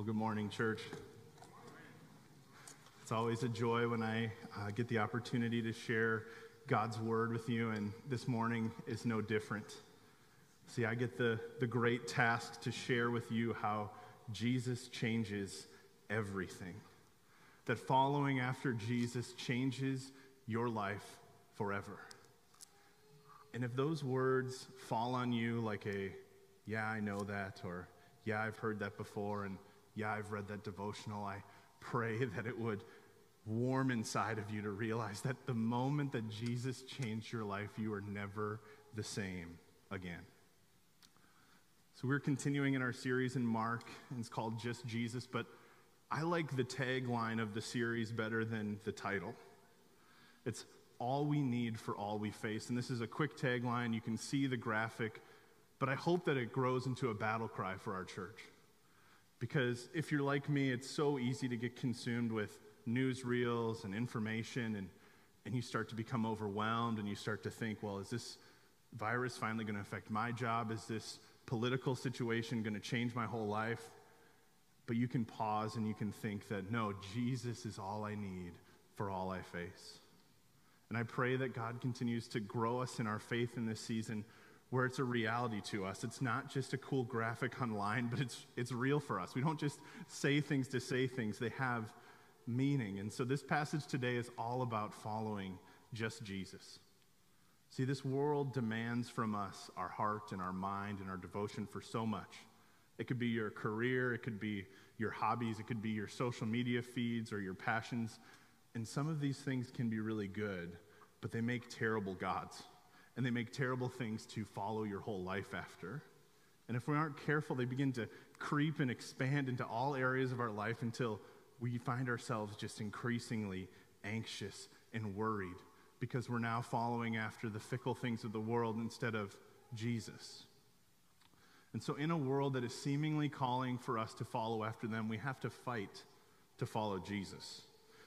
Well, good morning, church. It's always a joy when I uh, get the opportunity to share God's word with you, and this morning is no different. See, I get the, the great task to share with you how Jesus changes everything. That following after Jesus changes your life forever. And if those words fall on you like a, yeah, I know that, or yeah, I've heard that before, and yeah, I've read that devotional, I pray that it would warm inside of you to realize that the moment that Jesus changed your life, you are never the same again. So we're continuing in our series in Mark, and it's called Just Jesus, but I like the tagline of the series better than the title. It's all we need for all we face. And this is a quick tagline. You can see the graphic, but I hope that it grows into a battle cry for our church. Because if you're like me, it's so easy to get consumed with newsreels and information, and, and you start to become overwhelmed and you start to think, well, is this virus finally going to affect my job? Is this political situation going to change my whole life? But you can pause and you can think that, no, Jesus is all I need for all I face. And I pray that God continues to grow us in our faith in this season where it's a reality to us. It's not just a cool graphic online, but it's, it's real for us. We don't just say things to say things, they have meaning. And so this passage today is all about following just Jesus. See, this world demands from us our heart and our mind and our devotion for so much. It could be your career, it could be your hobbies, it could be your social media feeds or your passions. And some of these things can be really good, but they make terrible gods. And they make terrible things to follow your whole life after. And if we aren't careful, they begin to creep and expand into all areas of our life until we find ourselves just increasingly anxious and worried because we're now following after the fickle things of the world instead of Jesus. And so, in a world that is seemingly calling for us to follow after them, we have to fight to follow Jesus.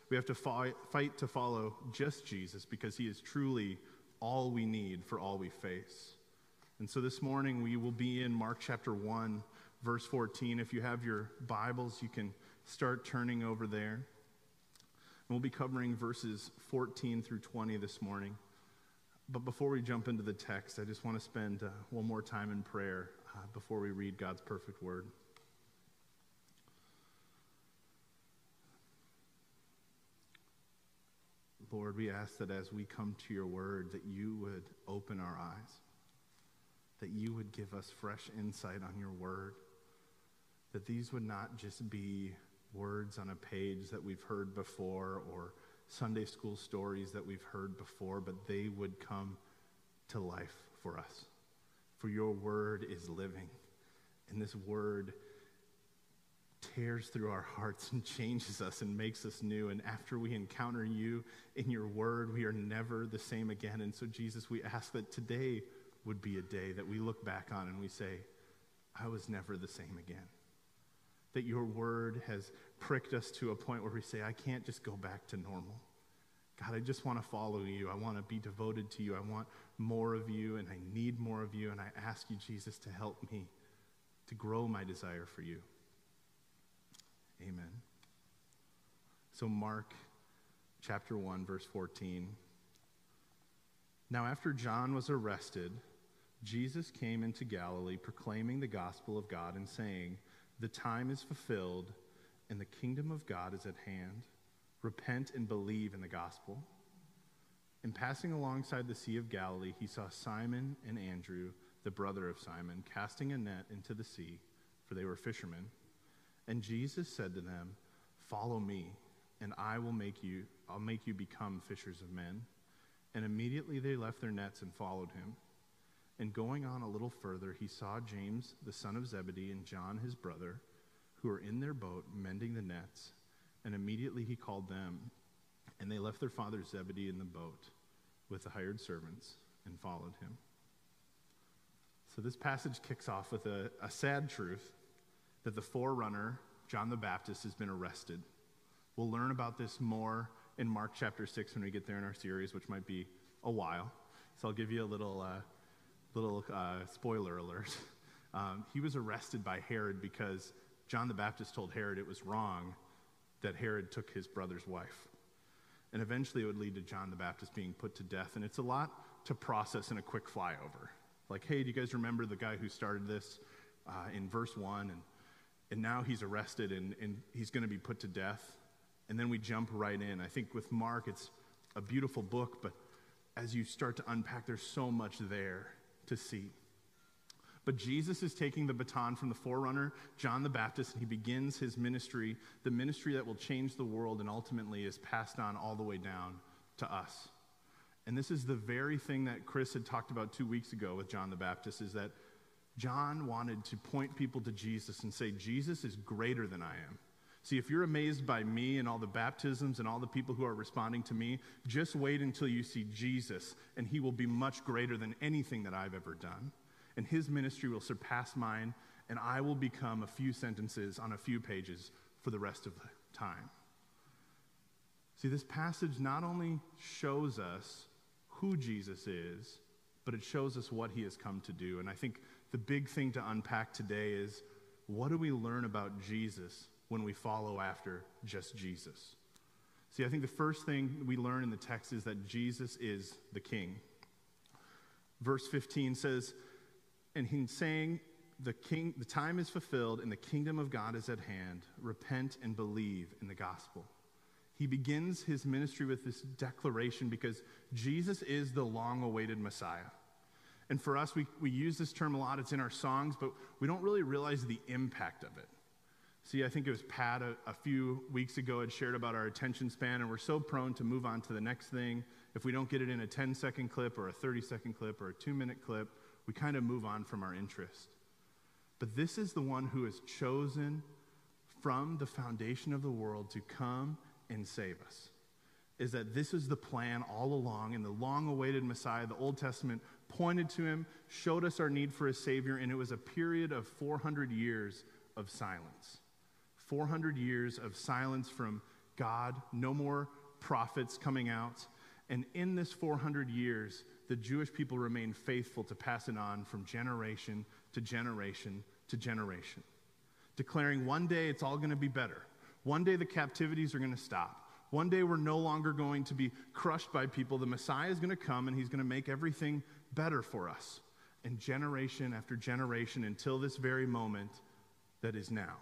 We have to fight, to follow just Jesus because he is truly all we need for all we face. And so this morning we will be in Mark chapter 1, verse 14. If you have your Bibles, you can start turning over there. And we'll be covering verses 14 through 20 this morning. But before we jump into the text, I just want to spend uh, one more time in prayer uh, before we read God's perfect word. Lord, we ask that as we come to your word, that you would open our eyes, that you would give us fresh insight on your word, that these would not just be words on a page that we've heard before or Sunday school stories that we've heard before, but they would come to life for us. For your word is living, and this word tears through our hearts and changes us and makes us new. And after we encounter you in your word, we are never the same again. And so, Jesus, we ask that today would be a day that we look back on and we say, I was never the same again. That your word has pricked us to a point where we say, I can't just go back to normal. God, I just want to follow you. I want to be devoted to you. I want more of you, and I need more of you. And I ask you, Jesus, to help me to grow my desire for you. Amen. So, Mark chapter 1, verse 14. Now, after John was arrested, Jesus came into Galilee proclaiming the gospel of God and saying, The time is fulfilled and the kingdom of God is at hand. Repent and believe in the gospel. And passing alongside the Sea of Galilee, he saw Simon and Andrew, the brother of Simon, casting a net into the sea, for they were fishermen. And Jesus said to them, Follow me, and I will make you, I'll make you become fishers of men. And immediately they left their nets and followed him. And going on a little further, he saw James, the son of Zebedee, and John, his brother, who were in their boat mending the nets. And immediately he called them. And they left their father Zebedee in the boat with the hired servants and followed him. So this passage kicks off with a, a sad truth that the forerunner, John the Baptist, has been arrested. We'll learn about this more in Mark chapter 6 when we get there in our series, which might be a while. So I'll give you a little, uh, little uh, spoiler alert. Um, he was arrested by Herod because John the Baptist told Herod it was wrong that Herod took his brother's wife. And eventually it would lead to John the Baptist being put to death. And it's a lot to process in a quick flyover. Like, hey, do you guys remember the guy who started this uh, in verse 1? And, and now he's arrested and, and he's going to be put to death. And then we jump right in. I think with Mark, it's a beautiful book, but as you start to unpack, there's so much there to see. But Jesus is taking the baton from the forerunner, John the Baptist, and he begins his ministry, the ministry that will change the world and ultimately is passed on all the way down to us. And this is the very thing that Chris had talked about two weeks ago with John the Baptist is that John wanted to point people to Jesus and say, Jesus is greater than I am. See, if you're amazed by me and all the baptisms and all the people who are responding to me, just wait until you see Jesus, and he will be much greater than anything that I've ever done and his ministry will surpass mine, and I will become a few sentences on a few pages for the rest of the time. See, this passage not only shows us who Jesus is, but it shows us what he has come to do. And I think the big thing to unpack today is what do we learn about Jesus when we follow after just Jesus? See, I think the first thing we learn in the text is that Jesus is the king. Verse 15 says, and he's saying, the, king, the time is fulfilled and the kingdom of God is at hand. Repent and believe in the gospel. He begins his ministry with this declaration because Jesus is the long awaited Messiah. And for us, we, we use this term a lot. It's in our songs, but we don't really realize the impact of it. See, I think it was Pat a, a, few weeks ago had shared about our attention span, and we're so prone to move on to the next thing. If we don't get it in a 10 second clip or a 30 second clip or a two minute clip, we kind of move on from our interest. But this is the one who is chosen from the foundation of the world to come and save us. Is that this is the plan all along, and the long awaited Messiah, the Old Testament pointed to him, showed us our need for a Savior, and it was a period of 400 years of silence. 400 years of silence from God, no more prophets coming out. And in this 400 years, the Jewish people remained faithful to pass it on from generation to generation to generation, declaring one day it's all going to be better. One day the captivities are going to stop. One day we're no longer going to be crushed by people. The Messiah is going to come and he's going to make everything better for us. And generation after generation until this very moment that is now.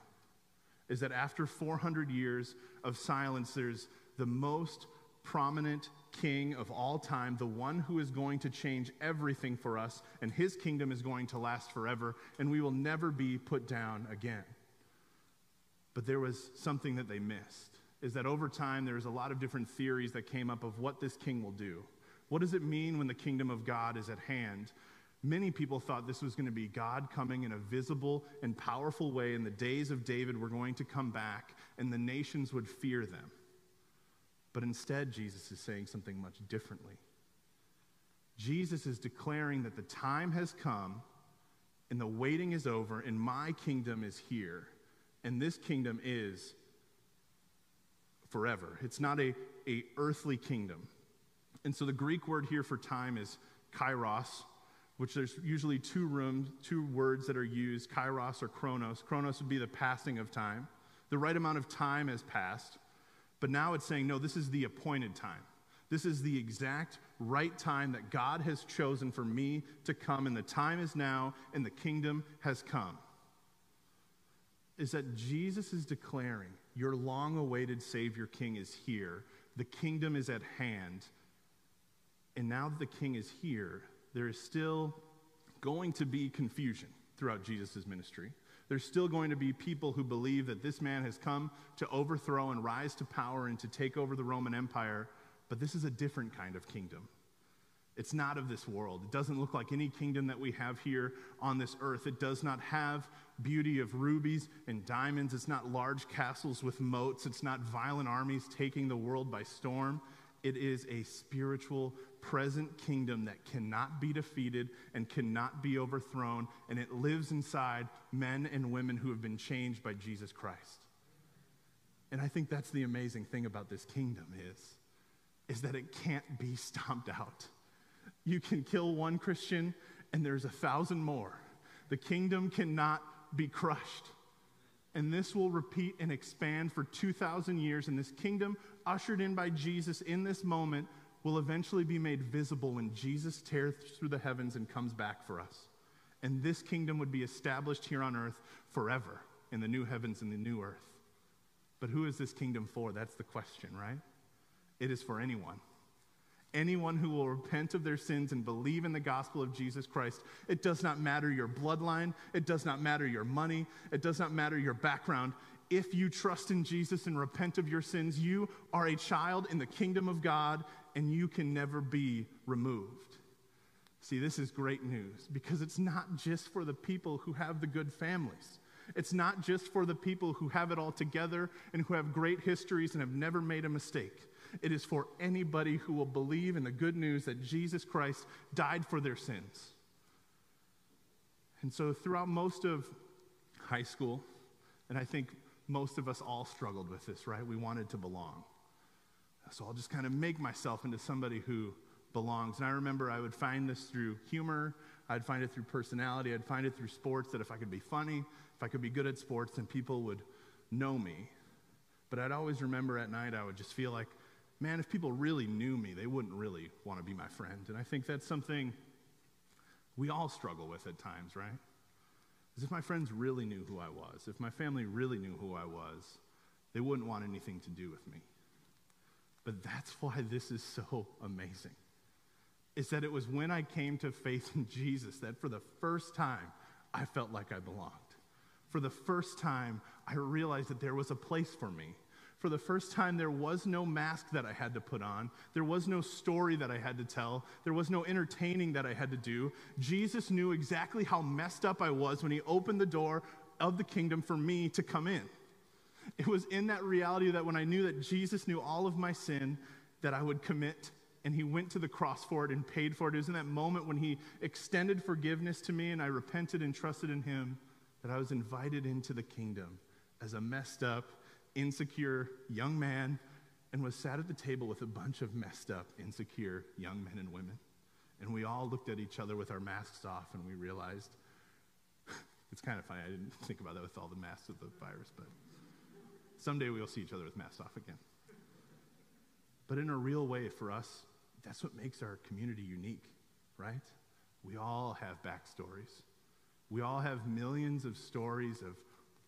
Is that after 400 years of silence, there's the most prominent king of all time, the one who is going to change everything for us, and his kingdom is going to last forever, and we will never be put down again. But there was something that they missed is that over time there was a lot of different theories that came up of what this king will do. What does it mean when the kingdom of God is at hand? Many people thought this was going to be God coming in a visible and powerful way, and the days of David were going to come back, and the nations would fear them. But instead, Jesus is saying something much differently. Jesus is declaring that the time has come and the waiting is over, and my kingdom is here. And this kingdom is forever. It's not a, a earthly kingdom. And so the Greek word here for time is kairos, which there's usually two rooms, two words that are used, kairos or chronos. Chronos would be the passing of time. The right amount of time has passed. But now it's saying, no, this is the appointed time. This is the exact right time that God has chosen for me to come, and the time is now, and the kingdom has come. Is that Jesus is declaring, Your long awaited Savior King is here, the kingdom is at hand. And now that the king is here, there is still going to be confusion throughout Jesus' ministry there's still going to be people who believe that this man has come to overthrow and rise to power and to take over the Roman Empire, but this is a different kind of kingdom. It's not of this world. It doesn't look like any kingdom that we have here on this earth. It does not have beauty of rubies and diamonds. It's not large castles with moats. It's not violent armies taking the world by storm. It is a spiritual present kingdom that cannot be defeated and cannot be overthrown, and it lives inside men and women who have been changed by Jesus Christ. And I think that's the amazing thing about this kingdom is, is that it can't be stomped out. You can kill one Christian and there's a thousand more. The kingdom cannot be crushed. And this will repeat and expand for 2,000 years. And this kingdom, ushered in by Jesus in this moment, will eventually be made visible when Jesus tears through the heavens and comes back for us. And this kingdom would be established here on earth forever in the new heavens and the new earth. But who is this kingdom for? That's the question, right? It is for anyone. Anyone who will repent of their sins and believe in the gospel of Jesus Christ. It does not matter your bloodline, it does not matter your money, it does not matter your background. If you trust in Jesus and repent of your sins, you are a child in the kingdom of God and you can never be removed. See, this is great news because it's not just for the people who have the good families. It's not just for the people who have it all together and who have great histories and have never made a mistake. It is for anybody who will believe in the good news that Jesus Christ died for their sins. And so, throughout most of high school, and I think most of us all struggled with this, right? We wanted to belong. So, I'll just kind of make myself into somebody who belongs. And I remember I would find this through humor, I'd find it through personality, I'd find it through sports that if I could be funny, if I could be good at sports, then people would know me. But I'd always remember at night, I would just feel like man, if people really knew me, they wouldn't really want to be my friend. And I think that's something we all struggle with at times, right? Is if my friends really knew who I was, if my family really knew who I was, they wouldn't want anything to do with me. But that's why this is so amazing. Is that it was when I came to faith in Jesus that for the first time I felt like I belonged. For the first time, I realized that there was a place for me for the first time, there was no mask that I had to put on. There was no story that I had to tell. There was no entertaining that I had to do. Jesus knew exactly how messed up I was when he opened the door of the kingdom for me to come in. It was in that reality that when I knew that Jesus knew all of my sin, that I would commit and he went to the cross for it and paid for it. It was in that moment when he extended forgiveness to me and I repented and trusted in him that I was invited into the kingdom as a messed up, insecure young man and was sat at the table with a bunch of messed up, insecure young men and women. And we all looked at each other with our masks off and we realized it's kind of funny. I didn't think about that with all the masks of the virus, but someday we'll see each other with masks off again. But in a real way, for us, that's what makes our community unique, right? We all have backstories. We all have millions of stories of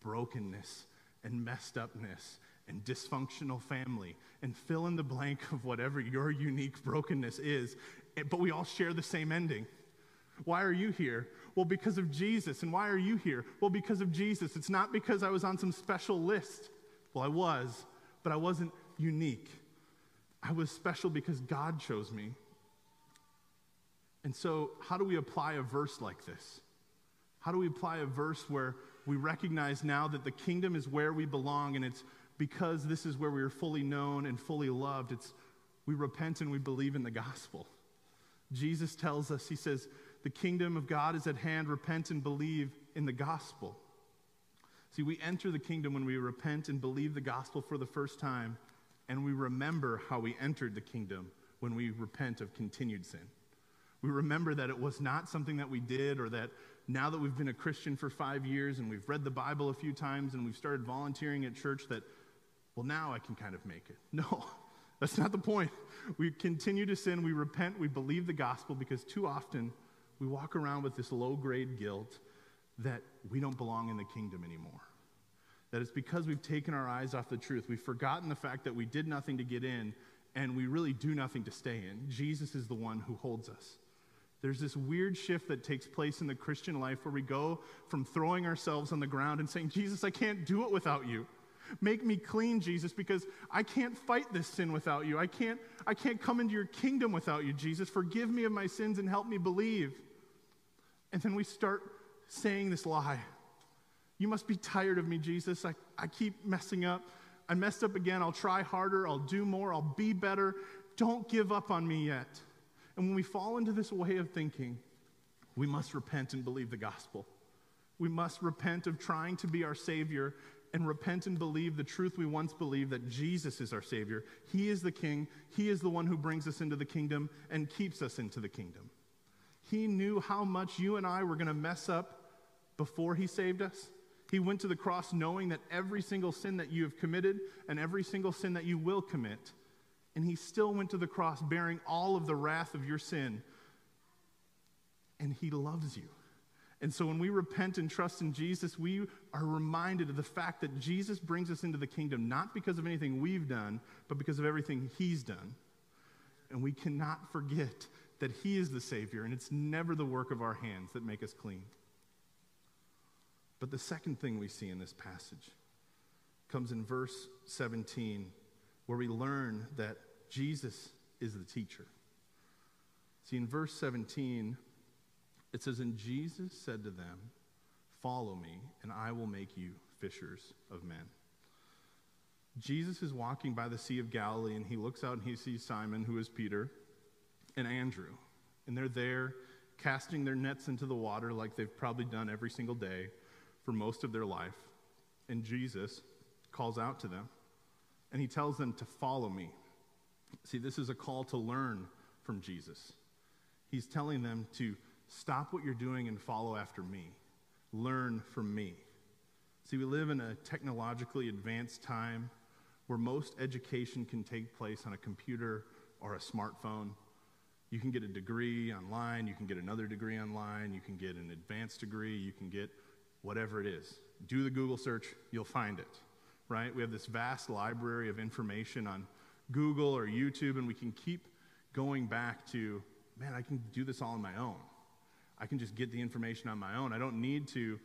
brokenness and messed upness and dysfunctional family and fill in the blank of whatever your unique brokenness is, eh, but we all share the same ending. Why are you here? Well, because of Jesus. And why are you here? Well, because of Jesus. It's not because I was on some special list. Well, I was, but I wasn't unique. I was special because God chose me. And so, how do we apply a verse like this? How do we apply a verse where we recognize now that the kingdom is where we belong, and it's because this is where we are fully known and fully loved. It's we repent and we believe in the gospel. Jesus tells us, He says, the kingdom of God is at hand. Repent and believe in the gospel. See, we enter the kingdom when we repent and believe the gospel for the first time, and we remember how we entered the kingdom when we repent of continued sin. We remember that it was not something that we did or that now that we've been a Christian for five years and we've read the Bible a few times and we've started volunteering at church, that, well, now I can kind of make it. No, that's not the point. We continue to sin, we repent, we believe the gospel because too often we walk around with this low grade guilt that we don't belong in the kingdom anymore. That it's because we've taken our eyes off the truth. We've forgotten the fact that we did nothing to get in and we really do nothing to stay in. Jesus is the one who holds us. There's this weird shift that takes place in the Christian life where we go from throwing ourselves on the ground and saying, Jesus, I can't do it without you. Make me clean, Jesus, because I can't fight this sin without you. I can't, I can't come into your kingdom without you, Jesus. Forgive me of my sins and help me believe. And then we start saying this lie. You must be tired of me, Jesus. I, I keep messing up. I messed up again. I'll try harder. I'll do more. I'll be better. Don't give up on me yet. And when we fall into this way of thinking, we must repent and believe the gospel. We must repent of trying to be our Savior and repent and believe the truth we once believed that Jesus is our Savior. He is the King. He is the one who brings us into the kingdom and keeps us into the kingdom. He knew how much you and I were going to mess up before He saved us. He went to the cross knowing that every single sin that you have committed and every single sin that you will commit, and he still went to the cross bearing all of the wrath of your sin. And he loves you. And so when we repent and trust in Jesus, we are reminded of the fact that Jesus brings us into the kingdom not because of anything we've done, but because of everything he's done. And we cannot forget that he is the Savior, and it's never the work of our hands that make us clean. But the second thing we see in this passage comes in verse 17, where we learn that Jesus is the teacher. See, in verse 17, it says, And Jesus said to them, Follow me, and I will make you fishers of men. Jesus is walking by the Sea of Galilee, and he looks out and he sees Simon, who is Peter, and Andrew. And they're there casting their nets into the water like they've probably done every single day for most of their life. And Jesus calls out to them, and he tells them to follow me. See, this is a call to learn from Jesus. He's telling them to stop what you're doing and follow after me. Learn from me. See, we live in a technologically advanced time where most education can take place on a computer or a smartphone. You can get a degree online, you can get another degree online, you can get an advanced degree, you can get whatever it is. Do the Google search, you'll find it, right? We have this vast library of information on Google or YouTube, and we can keep going back to, man, I can do this all on my own. I can just get the information on my own. I don't need to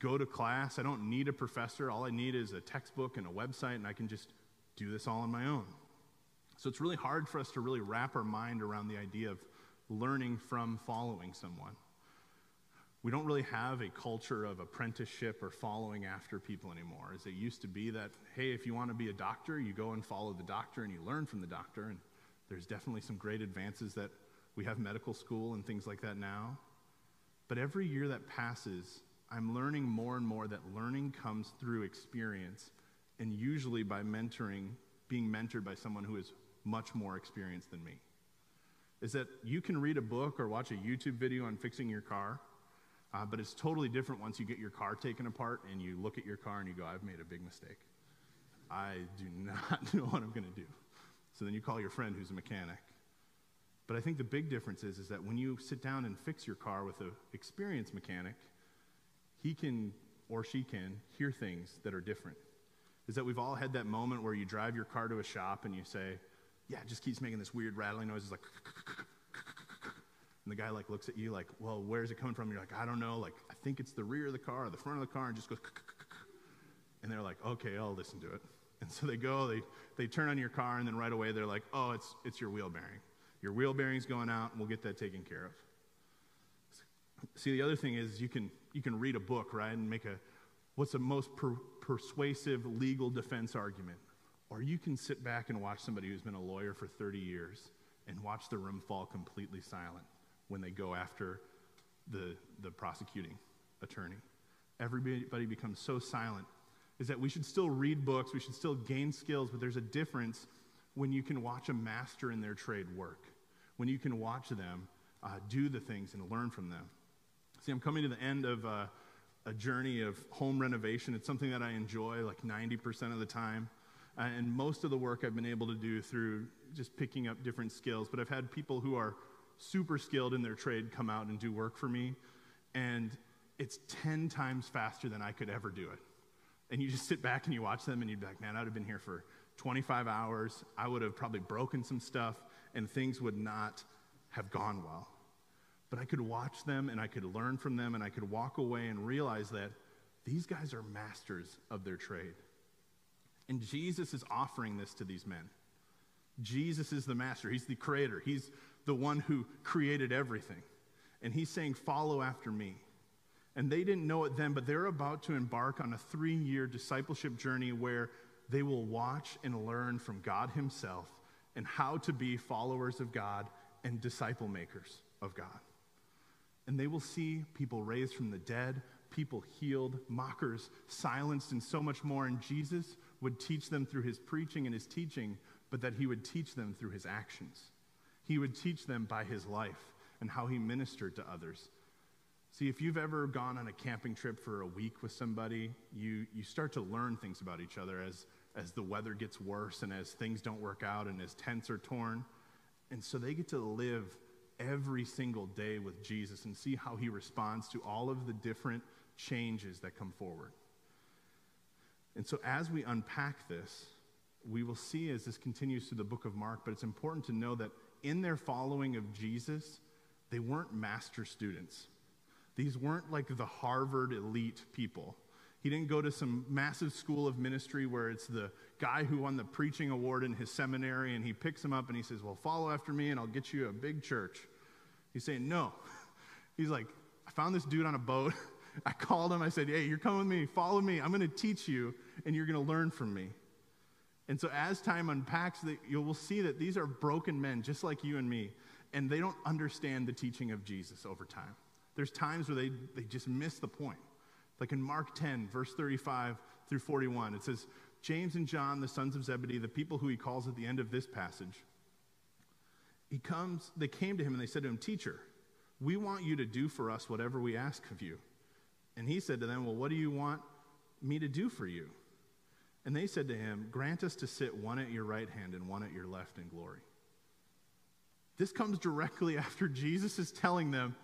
go to class. I don't need a professor. All I need is a textbook and a website, and I can just do this all on my own. So it's really hard for us to really wrap our mind around the idea of learning from following someone. We don't really have a culture of apprenticeship or following after people anymore. As it used to be that, hey, if you want to be a doctor, you go and follow the doctor and you learn from the doctor. And there's definitely some great advances that we have medical school and things like that now. But every year that passes, I'm learning more and more that learning comes through experience and usually by mentoring, being mentored by someone who is much more experienced than me. Is that you can read a book or watch a YouTube video on fixing your car uh, but it's totally different once you get your car taken apart and you look at your car and you go, I've made a big mistake. I do not know what I'm going to do. So then you call your friend who's a mechanic. But I think the big difference is, is that when you sit down and fix your car with an experienced mechanic, he can or she can hear things that are different. Is that we've all had that moment where you drive your car to a shop and you say, Yeah, it just keeps making this weird rattling noise. It's like, and the guy like looks at you like, well, where's it coming from? And you're like, I don't know. Like, I think it's the rear of the car or the front of the car, and just goes. And they're like, okay, I'll listen to it. And so they go, they, they turn on your car, and then right away they're like, oh, it's, it's your wheel bearing. Your wheel bearing's going out, and we'll get that taken care of. See, the other thing is you can, you can read a book, right, and make a, what's the most per, persuasive legal defense argument. Or you can sit back and watch somebody who's been a lawyer for 30 years and watch the room fall completely silent when they go after the, the prosecuting attorney. Everybody becomes so silent. Is that we should still read books, we should still gain skills, but there's a difference when you can watch a master in their trade work, when you can watch them uh, do the things and learn from them. See, I'm coming to the end of uh, a journey of home renovation. It's something that I enjoy like 90% of the time. Uh, and most of the work I've been able to do through just picking up different skills. But I've had people who are super skilled in their trade come out and do work for me, and it's 10 times faster than I could ever do it. And you just sit back and you watch them, and you'd be like, man, I'd have been here for 25 hours. I would have probably broken some stuff, and things would not have gone well. But I could watch them, and I could learn from them, and I could walk away and realize that these guys are masters of their trade. And Jesus is offering this to these men. Jesus is the master, He's the creator, He's the one who created everything. And he's saying, Follow after me. And they didn't know it then, but they're about to embark on a three year discipleship journey where they will watch and learn from God Himself and how to be followers of God and disciple makers of God. And they will see people raised from the dead, people healed, mockers silenced, and so much more. And Jesus would teach them through his preaching and his teaching, but that he would teach them through his actions. He would teach them by his life and how he ministered to others. See, if you've ever gone on a camping trip for a week with somebody, you, you start to learn things about each other as, as the weather gets worse and as things don't work out and as tents are torn. And so they get to live every single day with Jesus and see how he responds to all of the different changes that come forward. And so as we unpack this, we will see as this continues through the book of Mark, but it's important to know that in their following of Jesus, they weren't master students. These weren't like the Harvard elite people. He didn't go to some massive school of ministry where it's the guy who won the preaching award in his seminary and he picks him up and he says, Well, follow after me and I'll get you a big church. He's saying, No. He's like, I found this dude on a boat. I called him. I said, Hey, you're coming with me. Follow me. I'm going to teach you and you're going to learn from me. And so, as time unpacks, you will see that these are broken men just like you and me, and they don't understand the teaching of Jesus over time. There's times where they, they just miss the point. Like in Mark 10, verse 35 through 41, it says, James and John, the sons of Zebedee, the people who he calls at the end of this passage, he comes, they came to him and they said to him, Teacher, we want you to do for us whatever we ask of you. And he said to them, Well, what do you want me to do for you? And they said to him, Grant us to sit one at your right hand and one at your left in glory. This comes directly after Jesus is telling them,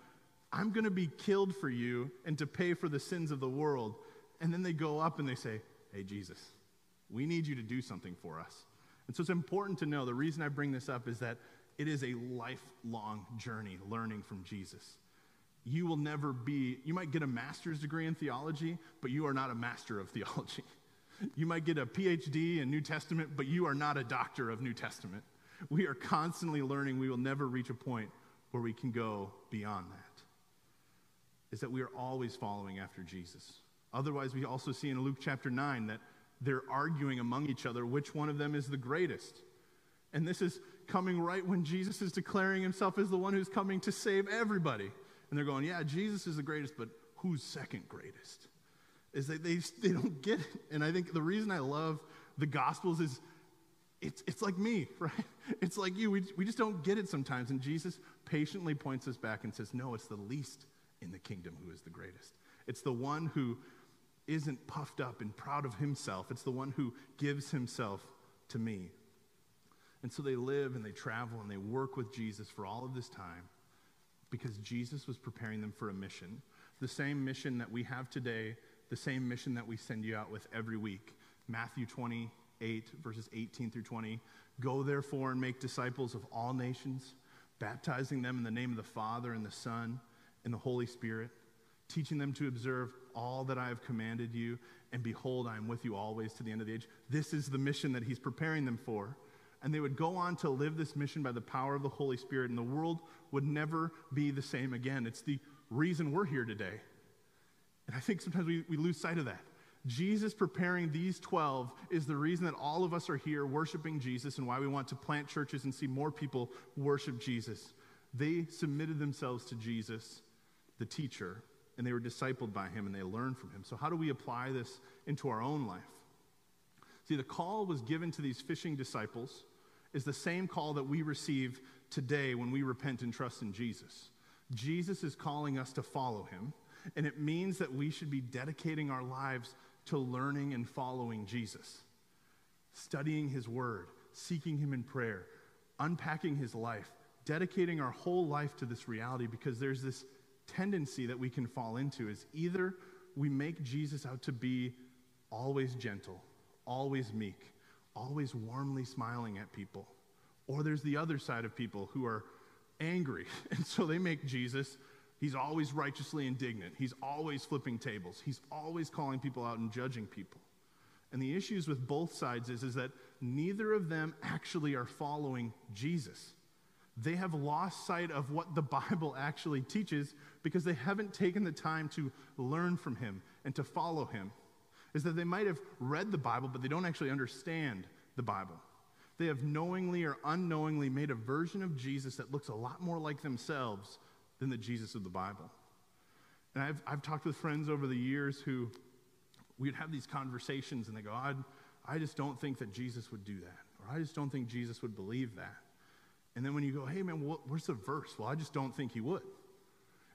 I'm going to be killed for you and to pay for the sins of the world. And then they go up and they say, Hey, Jesus, we need you to do something for us. And so it's important to know the reason I bring this up is that it is a lifelong journey learning from Jesus. You will never be, you might get a master's degree in theology, but you are not a master of theology. You might get a PhD in New Testament, but you are not a doctor of New Testament. We are constantly learning. We will never reach a point where we can go beyond that is that we are always following after Jesus. Otherwise, we also see in Luke chapter 9 that they're arguing among each other which one of them is the greatest. And this is coming right when Jesus is declaring himself as the one who's coming to save everybody. And they're going, yeah, Jesus is the greatest, but who's second greatest? Is that they, they don't get it. And I think the reason I love the Gospels is it's, it's like me, right? It's like you. We, we just don't get it sometimes. And Jesus patiently points us back and says, no, it's the least in the kingdom who is the greatest. It's the one who isn't puffed up and proud of himself, it's the one who gives himself to me. And so they live and they travel and they work with Jesus for all of this time because Jesus was preparing them for a mission. The same mission that we have today, the same mission that we send you out with every week. Matthew 28, verses 18 through 20. Go therefore and make disciples of all nations, baptizing them in the name of the Father and the Son and the Holy Spirit, teaching them to observe all that I have commanded you, and behold, I am with you always to the end of the age. This is the mission that he's preparing them for. And they would go on to live this mission by the power of the Holy Spirit, and the world would never be the same again. It's the reason we're here today. And I think sometimes we, we lose sight of that. Jesus preparing these 12 is the reason that all of us are here worshiping Jesus and why we want to plant churches and see more people worship Jesus. They submitted themselves to Jesus the teacher, and they were discipled by him and they learned from him. So, how do we apply this into our own life? See, the call was given to these fishing disciples is the same call that we receive today when we repent and trust in Jesus. Jesus is calling us to follow him, and it means that we should be dedicating our lives to learning and following Jesus, studying his word, seeking him in prayer, unpacking his life, dedicating our whole life to this reality because there's this tendency that we can fall into is either we make Jesus out to be always gentle, always meek, always warmly smiling at people, or there's the other side of people who are angry. And so they make Jesus, he's always righteously indignant, he's always flipping tables, he's always calling people out and judging people. And the issues with both sides is, is that neither of them actually are following Jesus. They have lost sight of what the Bible actually teaches because they haven't taken the time to learn from him and to follow him. Is that they might have read the Bible, but they don't actually understand the Bible. They have knowingly or unknowingly made a version of Jesus that looks a lot more like themselves than the Jesus of the Bible. And I've, I've talked with friends over the years who we'd have these conversations and they go, I, I just don't think that Jesus would do that. Or I just don't think Jesus would believe that. And then when you go, hey man, where's the verse? Well, I just don't think he would.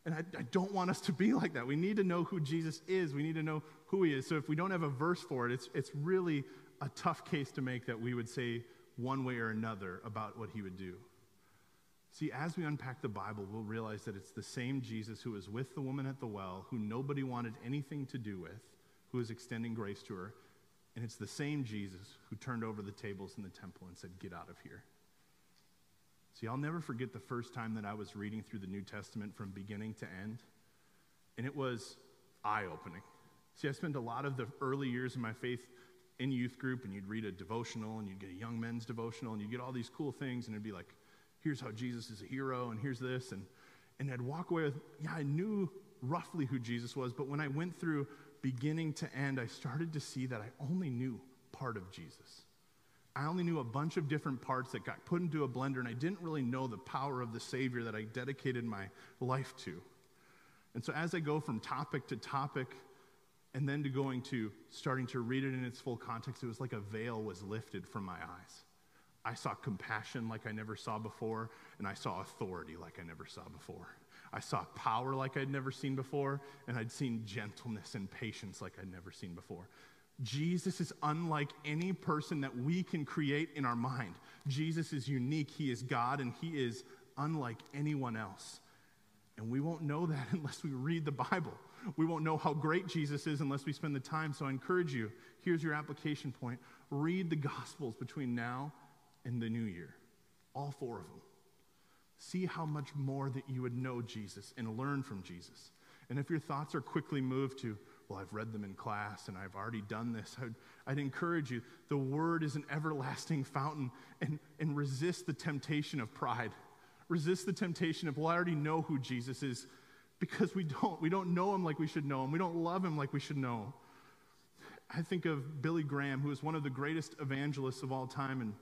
And I, I, don't want us to be like that. We need to know who Jesus is. We need to know who he is. So if we don't have a verse for it, it's, it's really a tough case to make that we would say one way or another about what he would do. See, as we unpack the Bible, we'll realize that it's the same Jesus who was with the woman at the well, who nobody wanted anything to do with, who was extending grace to her. And it's the same Jesus who turned over the tables in the temple and said, Get out of here. See, I'll never forget the first time that I was reading through the New Testament from beginning to end, and it was eye opening. See, I spent a lot of the early years of my faith in youth group, and you'd read a devotional, and you'd get a young men's devotional, and you'd get all these cool things, and it'd be like, here's how Jesus is a hero, and here's this. And, and I'd walk away with, yeah, I knew roughly who Jesus was, but when I went through beginning to end, I started to see that I only knew part of Jesus. I only knew a bunch of different parts that got put into a blender, and I didn't really know the power of the Savior that I dedicated my life to. And so, as I go from topic to topic, and then to going to starting to read it in its full context, it was like a veil was lifted from my eyes. I saw compassion like I never saw before, and I saw authority like I never saw before. I saw power like I'd never seen before, and I'd seen gentleness and patience like I'd never seen before. Jesus is unlike any person that we can create in our mind. Jesus is unique. He is God, and He is unlike anyone else. And we won't know that unless we read the Bible. We won't know how great Jesus is unless we spend the time. So I encourage you here's your application point read the Gospels between now and the new year, all four of them. See how much more that you would know Jesus and learn from Jesus. And if your thoughts are quickly moved to, well, I've read them in class and I've already done this. I'd, I'd, encourage you. The Word is an everlasting fountain and, and resist the temptation of pride. Resist the temptation of, well, I already know who Jesus is because we don't. We don't know him like we should know him. We don't love him like we should know. I think of Billy Graham, who is one of the greatest evangelists of all time. And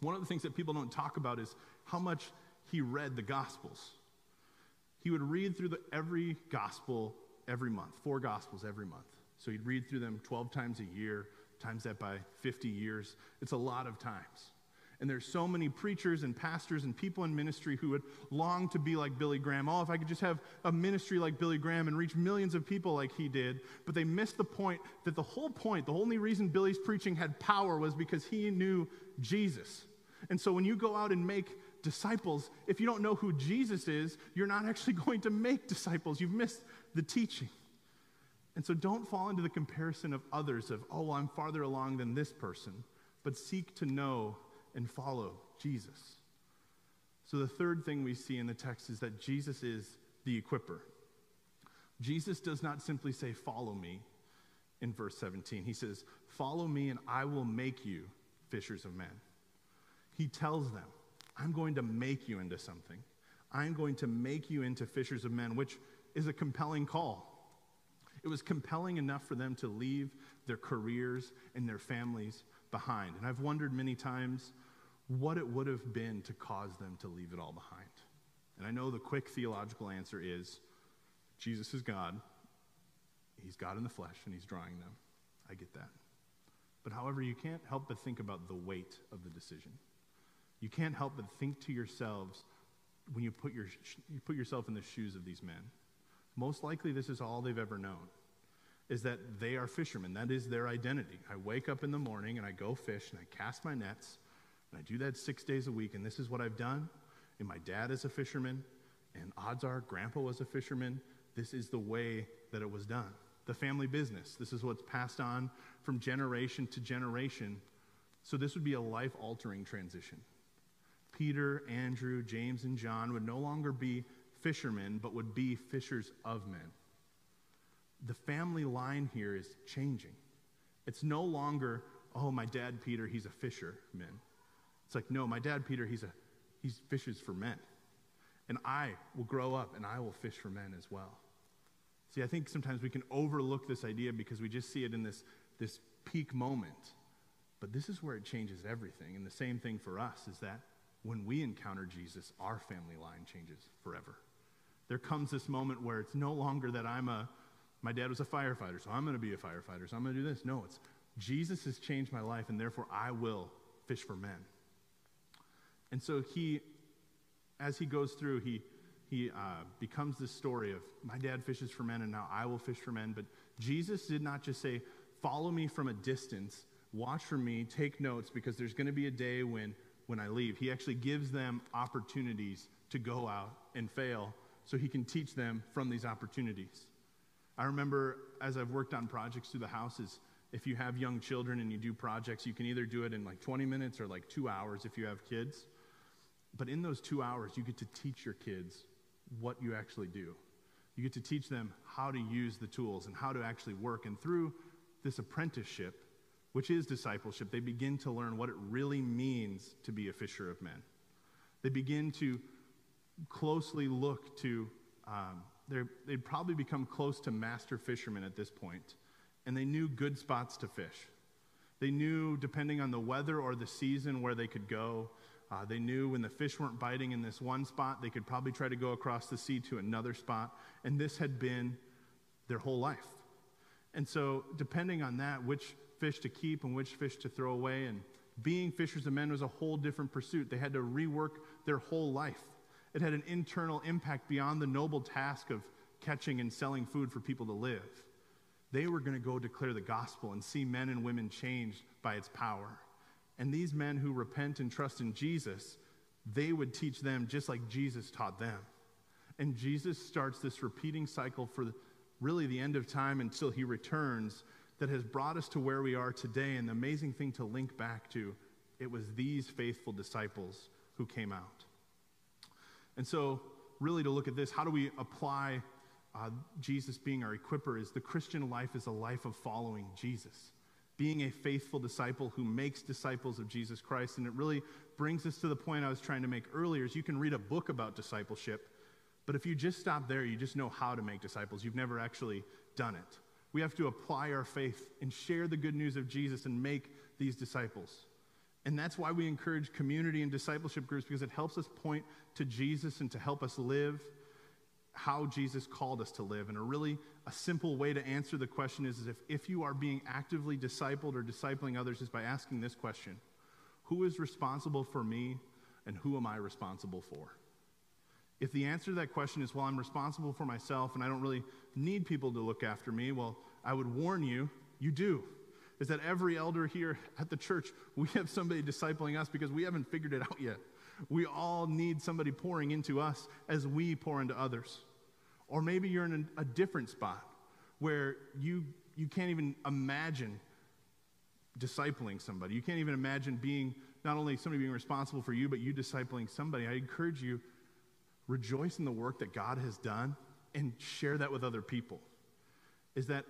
one of the things that people don't talk about is how much he read the Gospels. He would read through the, every Gospel every month, four Gospels every month. So he'd read through them 12 times a year, times that by 50 years. It's a lot of times. And there's so many preachers and pastors and people in ministry who would long to be like Billy Graham. Oh, if I could just have a ministry like Billy Graham and reach millions of people like he did. But they missed the point that the whole point, the only reason Billy's preaching had power was because he knew Jesus. And so when you go out and make disciples, if you don't know who Jesus is, you're not actually going to make disciples. You've missed the teaching. And so don't fall into the comparison of others of, oh, well, I'm farther along than this person, but seek to know and follow Jesus. So the third thing we see in the text is that Jesus is the equiper. Jesus does not simply say, Follow me in verse 17. He says, Follow me and I will make you fishers of men. He tells them, I'm going to make you into something. I'm going to make you into fishers of men, which is a compelling call. It was compelling enough for them to leave their careers and their families behind. And I've wondered many times what it would have been to cause them to leave it all behind. And I know the quick theological answer is Jesus is God. He's God in the flesh, and He's drawing them. I get that. But however, you can't help but think about the weight of the decision. You can't help but think to yourselves when you put, your, you put yourself in the shoes of these men. Most likely, this is all they've ever known is that they are fishermen. That is their identity. I wake up in the morning and I go fish and I cast my nets, and I do that six days a week, and this is what I've done. And my dad is a fisherman, and odds are grandpa was a fisherman. This is the way that it was done. The family business. This is what's passed on from generation to generation. So this would be a life altering transition. Peter, Andrew, James, and John would no longer be fishermen, but would be fishers of men. The family line here is changing. It's no longer, oh, my dad Peter, he's a fisherman. It's like, no, my dad Peter, he's a he's fishes for men. And I will grow up and I will fish for men as well. See, I think sometimes we can overlook this idea because we just see it in this, this peak moment. But this is where it changes everything. And the same thing for us is that when we encounter Jesus, our family line changes forever. There comes this moment where it's no longer that I'm a, my dad was a firefighter, so I'm going to be a firefighter, so I'm going to do this. No, it's Jesus has changed my life, and therefore I will fish for men. And so he, as he goes through, he, he uh, becomes this story of my dad fishes for men and now I will fish for men. But Jesus did not just say, follow me from a distance, watch for me, take notes, because there's going to be a day when, when I leave. He actually gives them opportunities to go out and fail so he can teach them from these opportunities. I remember as I've worked on projects through the houses, if you have young children and you do projects, you can either do it in like 20 minutes or like two hours if you have kids. But in those two hours, you get to teach your kids what you actually do. You get to teach them how to use the tools and how to actually work. And through this apprenticeship, which is discipleship, they begin to learn what it really means to be a fisher of men. They begin to closely look to, um, they'd probably become close to master fishermen at this point, and they knew good spots to fish. They knew, depending on the weather or the season, where they could go. Uh, they knew when the fish weren't biting in this one spot, they could probably try to go across the sea to another spot. And this had been their whole life. And so, depending on that, which fish to keep and which fish to throw away, and being fishers of men was a whole different pursuit. They had to rework their whole life. It had an internal impact beyond the noble task of catching and selling food for people to live. They were going to go declare the gospel and see men and women changed by its power. And these men who repent and trust in Jesus, they would teach them just like Jesus taught them. And Jesus starts this repeating cycle for really the end of time until he returns that has brought us to where we are today. And the amazing thing to link back to, it was these faithful disciples who came out. And so, really, to look at this, how do we apply uh, Jesus being our equiper? Is the Christian life is a life of following Jesus being a faithful disciple who makes disciples of Jesus Christ. And it really brings us to the point I was trying to make earlier is you can read a book about discipleship, but if you just stop there, you just know how to make disciples. You've never actually done it. We have to apply our faith and share the good news of Jesus and make these disciples. And that's why we encourage community and discipleship groups because it helps us point to Jesus and to help us live how Jesus called us to live. And a really a simple way to answer the question is, is if, if you are being actively discipled or discipling others is by asking this question Who is responsible for me and who am I responsible for? If the answer to that question is, well, I'm responsible for myself and I don't really need people to look after me, well, I would warn you, you do. Is that every elder here at the church, we have somebody discipling us because we haven't figured it out yet. We all need somebody pouring into us as we pour into others. Or maybe you're in a, different spot where you, you can't even imagine discipling somebody. You can't even imagine being not only somebody being responsible for you, but you discipling somebody. I encourage you, rejoice in the work that God has done and share that with other people. Is that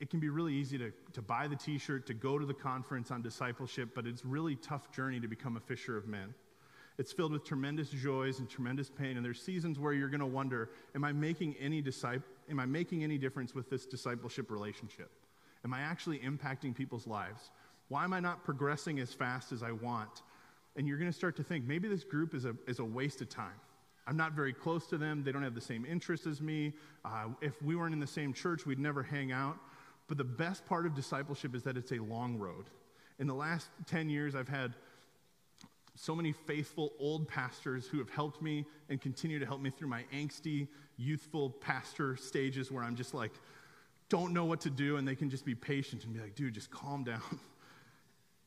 it can be really easy to, to buy the t shirt, to go to the conference on discipleship, but it's really tough journey to become a fisher of men. It's filled with tremendous joys and tremendous pain. And there's seasons where you're going to wonder, am I making any disciple, am I making any difference with this discipleship relationship? Am I actually impacting people's lives? Why am I not progressing as fast as I want? And you're going to start to think, maybe this group is a, is a waste of time. I'm not very close to them. They don't have the same interests as me. Uh, if we weren't in the same church, we'd never hang out. But the best part of discipleship is that it's a long road. In the last 10 years, I've had so many faithful old pastors who have helped me and continue to help me through my angsty, youthful pastor stages where I'm just like, don't know what to do, and they can just be patient and be like, dude, just calm down.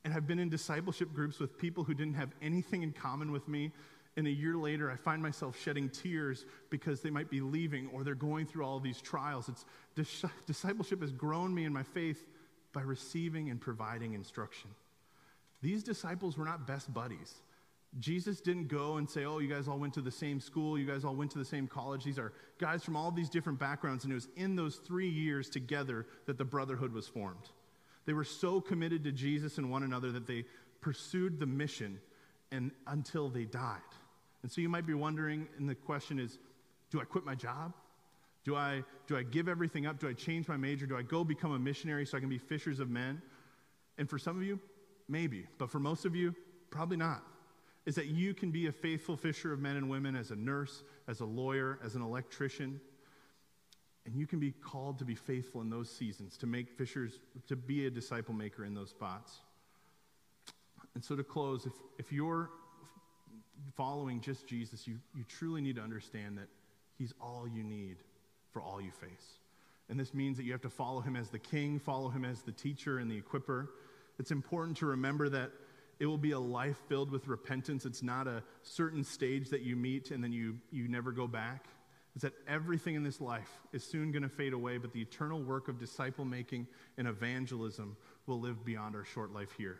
And I've been in discipleship groups with people who didn't have anything in common with me. And a year later, I find myself shedding tears because they might be leaving or they're going through all these trials. It's, discipleship has grown me in my faith by receiving and providing instruction. These disciples were not best buddies. Jesus didn't go and say, Oh, you guys all went to the same school, you guys all went to the same college. These are guys from all these different backgrounds, and it was in those three years together that the brotherhood was formed. They were so committed to Jesus and one another that they pursued the mission and until they died. And so you might be wondering, and the question is, do I quit my job? Do I, do I give everything up? Do I change my major? Do I go become a missionary so I can be fishers of men? And for some of you, Maybe. But for most of you, probably not. Is that you can be a faithful fisher of men and women as a nurse, as a lawyer, as an electrician. And you can be called to be faithful in those seasons, to make fishers, to be a disciple maker in those spots. And so to close, if, if you're following just Jesus, you, you truly need to understand that He's all you need for all you face. And this means that you have to follow Him as the King, follow Him as the teacher and the equiper. It's important to remember that it will be a life filled with repentance. It's not a certain stage that you meet and then you, you never go back. It's that everything in this life is soon going to fade away, but the eternal work of disciple making and evangelism will live beyond our short life here.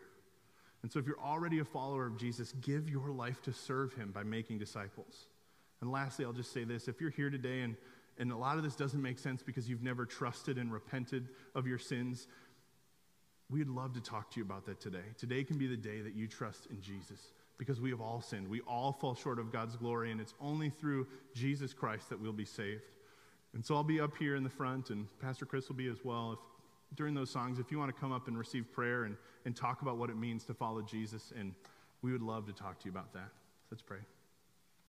And so, if you're already a follower of Jesus, give your life to serve him by making disciples. And lastly, I'll just say this if you're here today and, and a lot of this doesn't make sense because you've never trusted and repented of your sins, we'd love to talk to you about that today. Today can be the day that you trust in Jesus because we have all sinned. We all fall short of God's glory, and it's only through Jesus Christ that we'll be saved. And so I'll be up here in the front, and Pastor Chris will be as well. If during those songs, if you want to come up and receive prayer and, and talk about what it means to follow Jesus, and we would love to talk to you about that. Let's pray.